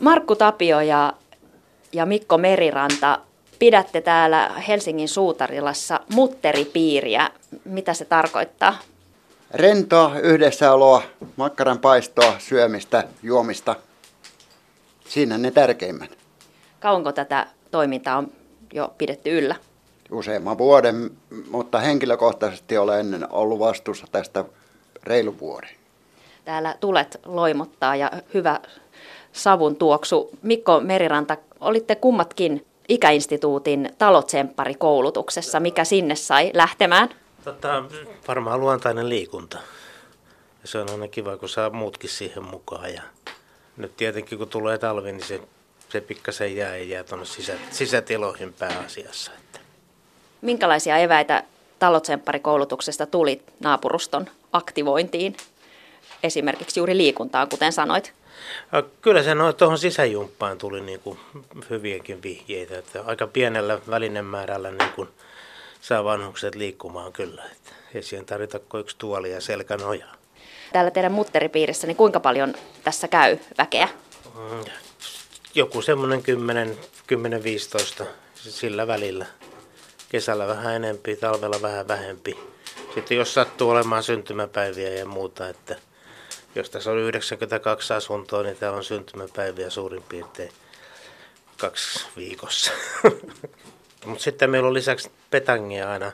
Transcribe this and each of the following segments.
Markku Tapio ja, ja Mikko Meriranta, pidätte täällä Helsingin Suutarilassa mutteripiiriä. Mitä se tarkoittaa? Rentoa, yhdessäoloa, makkaran paistoa, syömistä, juomista. Siinä ne tärkeimmät. Kauanko tätä toimintaa on jo pidetty yllä? Useamman vuoden, mutta henkilökohtaisesti olen ollut vastuussa tästä reilu vuoden. Täällä tulet loimottaa ja hyvä savun tuoksu. Mikko Meriranta, olitte kummatkin ikäinstituutin talotsemppari-koulutuksessa. Mikä sinne sai lähtemään? Tota, varmaan luontainen liikunta. Ja se on aina kiva, kun saa muutkin siihen mukaan. Ja nyt tietenkin kun tulee talvi, niin se, se pikkasen jää ja jää tuonne sisä, sisätiloihin pääasiassa. Että. Minkälaisia eväitä talotsemppari-koulutuksesta tuli naapuruston aktivointiin? Esimerkiksi juuri liikuntaan, kuten sanoit. Kyllä se noin tuohon sisäjumppaan tuli niin kuin hyviäkin vihjeitä, että aika pienellä välinemäärällä niin kuin saa vanhukset liikkumaan kyllä. Että ei siihen tarvita kuin yksi tuoli ja selkänoja. Täällä teidän mutteripiirissä, niin kuinka paljon tässä käy väkeä? Mm, joku semmoinen 10-15 sillä välillä. Kesällä vähän enempi, talvella vähän vähempi. Sitten jos sattuu olemaan syntymäpäiviä ja muuta, että jos tässä on 92 asuntoa, niin täällä on syntymäpäiviä suurin piirtein kaksi viikossa. Mutta sitten meillä on lisäksi petangia aina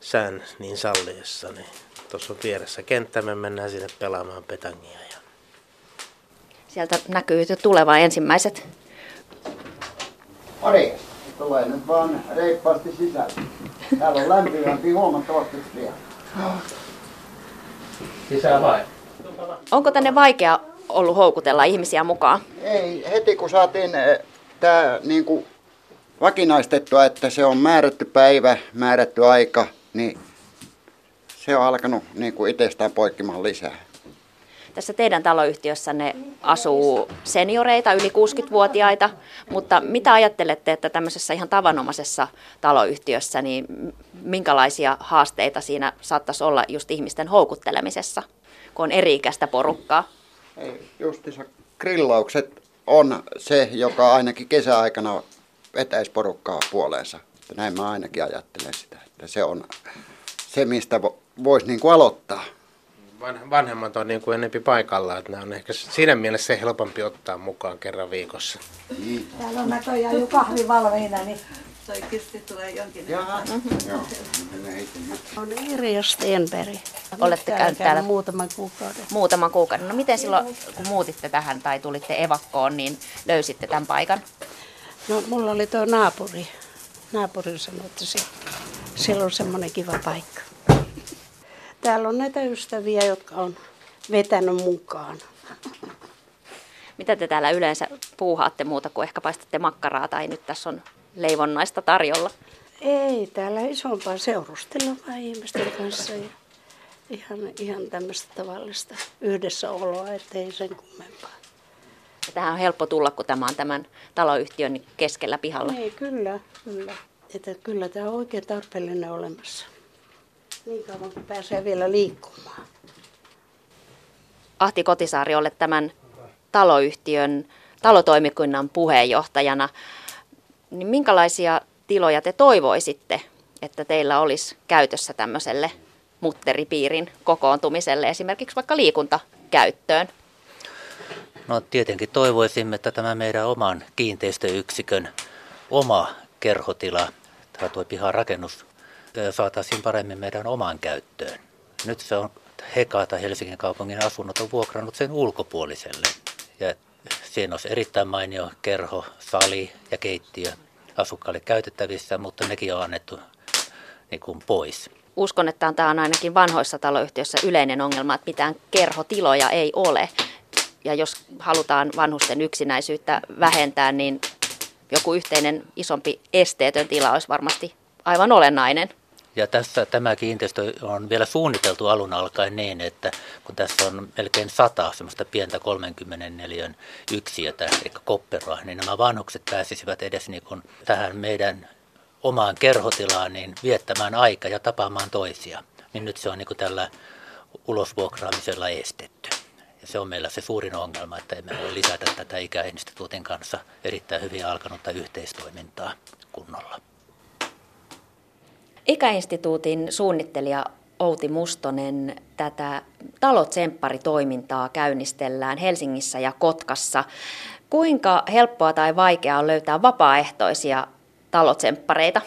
sään niin salliessa, niin tuossa on vieressä kenttä, me mennään sinne pelaamaan petangia. Ja... Sieltä näkyy jo tulevan ensimmäiset. Ari, tulee nyt vaan reippaasti sisälle. Täällä on lämpimämpi huomattavasti vielä. Sisään vai? Onko tänne vaikea ollut houkutella ihmisiä mukaan? Ei, heti kun saatiin tämä niin kuin vakinaistettua, että se on määrätty päivä, määrätty aika, niin se on alkanut niin kuin itsestään poikkimaan lisää. Tässä teidän taloyhtiössänne asuu senioreita, yli 60-vuotiaita, mutta mitä ajattelette, että tämmöisessä ihan tavanomaisessa taloyhtiössä, niin minkälaisia haasteita siinä saattaisi olla just ihmisten houkuttelemisessa, kun on eri-ikäistä porukkaa? Ei, justiinsa grillaukset on se, joka ainakin kesäaikana vetäisi porukkaa puoleensa. Näin mä ainakin ajattelen sitä, että se on se, mistä voisi niin kuin aloittaa. Vanhemmat on niin kuin enempi paikalla, että nämä on ehkä siinä mielessä se helpompi ottaa mukaan kerran viikossa. Täällä on näköjään jo kahvi valmiina, niin toi kirsti tulee jonkin Jaha, mm-hmm. joo. On Irja Stenberg. Olette käynyt täällä muutaman kuukauden. Muutaman kuukauden. No miten silloin, kun muutitte tähän tai tulitte evakkoon, niin löysitte tämän paikan? No mulla oli tuo naapuri. Naapuri sanoi, että se, siellä on semmoinen kiva paikka. Täällä on näitä ystäviä, jotka on vetänyt mukaan. Mitä te täällä yleensä puuhaatte muuta kuin ehkä paistatte makkaraa tai nyt tässä on leivonnaista tarjolla? Ei, täällä isompaa seurustella vaan ihmisten kanssa ja ihan, ihan tämmöistä tavallista yhdessäoloa, ettei sen kummempaa. Ja tähän on helppo tulla, kun tämä on tämän taloyhtiön keskellä pihalla. Ei, kyllä, kyllä. Että kyllä tämä on oikein tarpeellinen olemassa. Niin kauan kun pääsee vielä liikkumaan. Ahti Kotisaari, olet tämän taloyhtiön talotoimikunnan puheenjohtajana. Niin minkälaisia tiloja te toivoisitte, että teillä olisi käytössä tämmöiselle mutteripiirin kokoontumiselle, esimerkiksi vaikka liikuntakäyttöön? No tietenkin toivoisimme, että tämä meidän oman kiinteistöyksikön oma kerhotila, tämä tuo pihan rakennus, saataisiin paremmin meidän omaan käyttöön. Nyt se on Heka Helsingin kaupungin asunnot on vuokrannut sen ulkopuoliselle. Ja siinä olisi erittäin mainio kerho, sali ja keittiö asukkaille käytettävissä, mutta nekin on annettu niin kuin pois. Uskon, että tämä on ainakin vanhoissa taloyhtiöissä yleinen ongelma, että mitään kerhotiloja ei ole. Ja jos halutaan vanhusten yksinäisyyttä vähentää, niin joku yhteinen isompi esteetön tila olisi varmasti aivan olennainen. Ja tässä tämä kiinteistö on vielä suunniteltu alun alkaen niin, että kun tässä on melkein sata semmoista pientä 34 yksiötä, eli kopperoa, niin nämä vanhukset pääsisivät edes niin kuin tähän meidän omaan kerhotilaan niin viettämään aikaa ja tapaamaan toisia. Niin nyt se on niin kuin tällä ulosvuokraamisella estetty. se on meillä se suurin ongelma, että emme voi lisätä tätä ikäinstituutin kanssa erittäin hyvin alkanutta yhteistoimintaa kunnolla. Ikäinstituutin suunnittelija Outi Mustonen, tätä talotsemppari-toimintaa käynnistellään Helsingissä ja Kotkassa. Kuinka helppoa tai vaikeaa on löytää vapaaehtoisia talotsemppareita?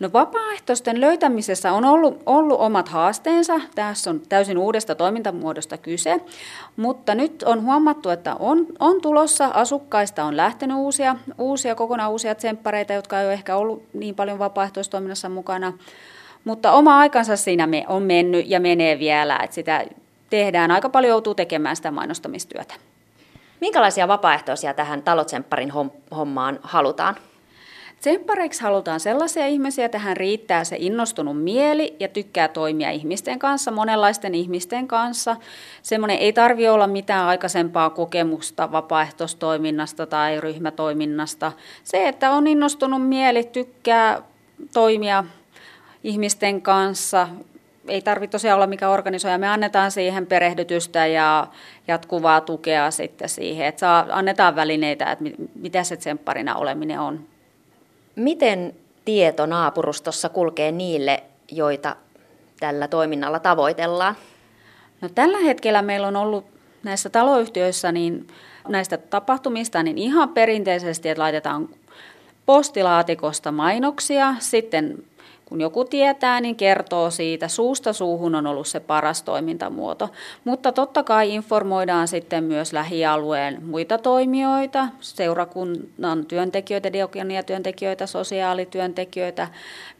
No vapaaehtoisten löytämisessä on ollut, ollut omat haasteensa. Tässä on täysin uudesta toimintamuodosta kyse, mutta nyt on huomattu, että on, on tulossa asukkaista, on lähtenyt uusia, uusia kokonaan uusia tsemppareita, jotka ei ole ehkä ollut niin paljon vapaaehtoistoiminnassa mukana. Mutta oma aikansa siinä me on mennyt ja menee vielä, että sitä tehdään. Aika paljon joutuu tekemään sitä mainostamistyötä. Minkälaisia vapaaehtoisia tähän talotsempparin hommaan halutaan? Tsemppareiksi halutaan sellaisia ihmisiä, että hän riittää se innostunut mieli ja tykkää toimia ihmisten kanssa, monenlaisten ihmisten kanssa. Semmoinen ei tarvi olla mitään aikaisempaa kokemusta vapaaehtoistoiminnasta tai ryhmätoiminnasta. Se, että on innostunut mieli, tykkää toimia ihmisten kanssa, ei tarvitse tosiaan olla mikä organisoija. Me annetaan siihen perehdytystä ja jatkuvaa tukea sitten siihen, että saa, annetaan välineitä, että mitä se tsempparina oleminen on. Miten tieto naapurustossa kulkee niille, joita tällä toiminnalla tavoitellaan? No, tällä hetkellä meillä on ollut näissä taloyhtiöissä niin näistä tapahtumista niin ihan perinteisesti, että laitetaan postilaatikosta mainoksia, sitten kun joku tietää, niin kertoo siitä. Suusta suuhun on ollut se paras toimintamuoto. Mutta totta kai informoidaan sitten myös lähialueen muita toimijoita, seurakunnan työntekijöitä, diokoniatyöntekijöitä, sosiaalityöntekijöitä.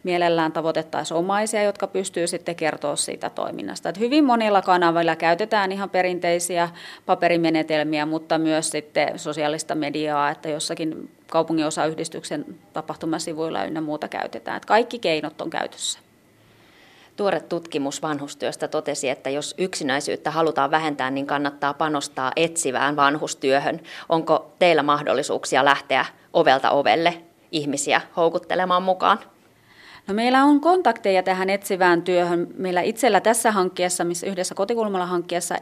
Mielellään tavoitettaisiin omaisia, jotka pystyy sitten kertoa siitä toiminnasta. Että hyvin monilla kanavilla käytetään ihan perinteisiä paperimenetelmiä, mutta myös sitten sosiaalista mediaa, että jossakin kaupunginosayhdistyksen tapahtumasivuilla ynnä muuta käytetään. Että kaikki keinot on käytössä. Tuore tutkimus vanhustyöstä totesi, että jos yksinäisyyttä halutaan vähentää, niin kannattaa panostaa etsivään vanhustyöhön. Onko teillä mahdollisuuksia lähteä ovelta ovelle ihmisiä houkuttelemaan mukaan? No meillä on kontakteja tähän etsivään työhön. Meillä itsellä tässä hankkeessa, missä yhdessä kotikulmalla hankkeessa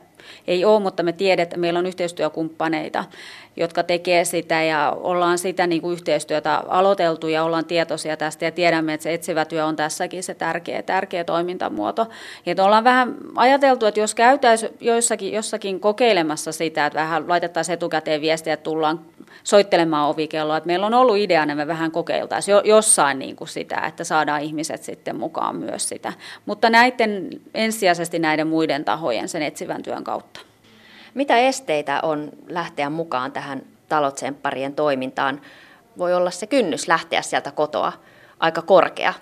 ei ole, mutta me tiedetään, että meillä on yhteistyökumppaneita, jotka tekee sitä ja ollaan sitä niin kuin yhteistyötä aloiteltu ja ollaan tietoisia tästä ja tiedämme, että se etsivä työ on tässäkin se tärkeä, tärkeä toimintamuoto. Ja että ollaan vähän ajateltu, että jos käytäisiin joissakin, jossakin kokeilemassa sitä, että vähän laitettaisiin etukäteen viestiä, että tullaan soittelemaan ovikelloa. Että meillä on ollut idea, että me vähän kokeiltaisiin jo, jossain niin kuin sitä, että saadaan ihmiset sitten mukaan myös sitä. Mutta näiden, ensisijaisesti näiden muiden tahojen sen etsivän työn kautta. Mitä esteitä on lähteä mukaan tähän talotsempparien toimintaan? Voi olla se kynnys lähteä sieltä kotoa aika korkea.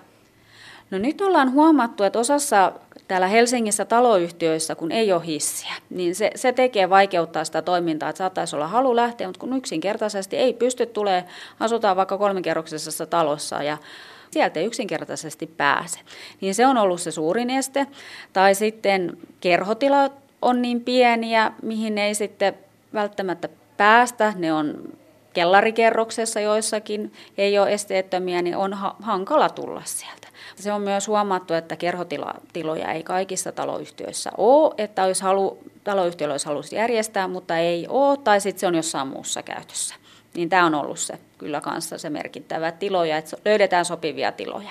No nyt ollaan huomattu, että osassa täällä Helsingissä taloyhtiöissä, kun ei ole hissiä, niin se, se tekee vaikeuttaa sitä toimintaa, että saattaisi olla halu lähteä, mutta kun yksinkertaisesti ei pysty tulee, asutaan vaikka kolmikerroksisessa talossa ja sieltä ei yksinkertaisesti pääse. Niin se on ollut se suurin este. Tai sitten kerhotilat on niin pieniä, mihin ei sitten välttämättä päästä. Ne on kellarikerroksessa joissakin, ei ole esteettömiä, niin on hankala tulla sieltä. Se on myös huomattu, että kerhotiloja ei kaikissa taloyhtiöissä ole, että olisi halu, taloyhtiöllä olisi halus järjestää, mutta ei ole, tai sitten se on jossain muussa käytössä. Niin tämä on ollut se kyllä kanssa se merkittävä tiloja, että löydetään sopivia tiloja.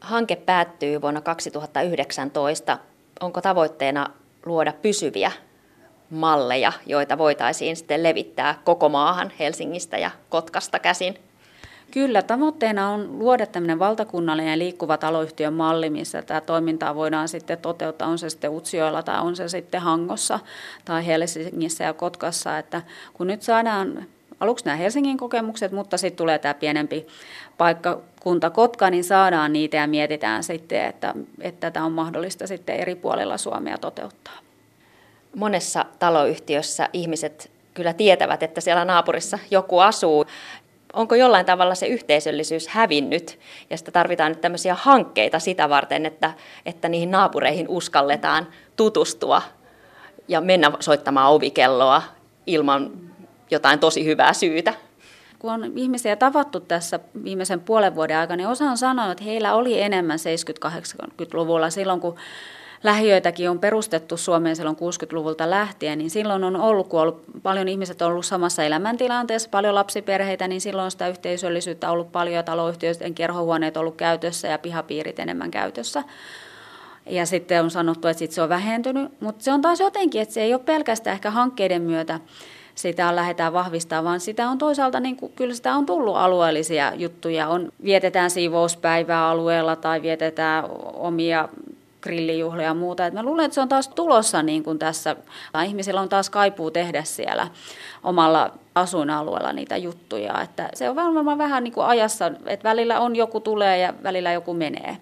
Hanke päättyy vuonna 2019. Onko tavoitteena luoda pysyviä malleja, joita voitaisiin sitten levittää koko maahan Helsingistä ja Kotkasta käsin? Kyllä, tavoitteena on luoda tämmöinen valtakunnallinen liikkuva taloyhtiön malli, missä tämä toimintaa voidaan sitten toteuttaa, on se sitten Utsioilla tai on se sitten Hangossa tai Helsingissä ja Kotkassa, että kun nyt saadaan aluksi nämä Helsingin kokemukset, mutta sitten tulee tämä pienempi paikkakunta Kotka, niin saadaan niitä ja mietitään sitten, että, että tätä on mahdollista sitten eri puolilla Suomea toteuttaa. Monessa taloyhtiössä ihmiset kyllä tietävät, että siellä naapurissa joku asuu. Onko jollain tavalla se yhteisöllisyys hävinnyt ja sitä tarvitaan nyt tämmöisiä hankkeita sitä varten, että, että niihin naapureihin uskalletaan tutustua ja mennä soittamaan ovikelloa ilman jotain tosi hyvää syytä. Kun on ihmisiä tavattu tässä viimeisen puolen vuoden aikana, niin osa on sanonut, että heillä oli enemmän 70-80-luvulla silloin, kun lähiöitäkin on perustettu Suomeen silloin 60-luvulta lähtien, niin silloin on ollut, kun on ollut, paljon ihmiset on ollut samassa elämäntilanteessa, paljon lapsiperheitä, niin silloin on sitä yhteisöllisyyttä ollut paljon ja taloyhtiöiden kerhohuoneet ollut käytössä ja pihapiirit enemmän käytössä. Ja sitten on sanottu, että sit se on vähentynyt, mutta se on taas jotenkin, että se ei ole pelkästään ehkä hankkeiden myötä sitä lähdetään vahvistamaan, vaan sitä on toisaalta, niin kuin, kyllä sitä on tullut alueellisia juttuja. On, vietetään siivouspäivää alueella tai vietetään omia grillijuhlia ja muuta. Et mä luulen, että se on taas tulossa niin kuin tässä. Ihmisillä on taas kaipuu tehdä siellä omalla asuinalueella niitä juttuja. Että se on varmaan vähän niin kuin ajassa, että välillä on joku tulee ja välillä joku menee.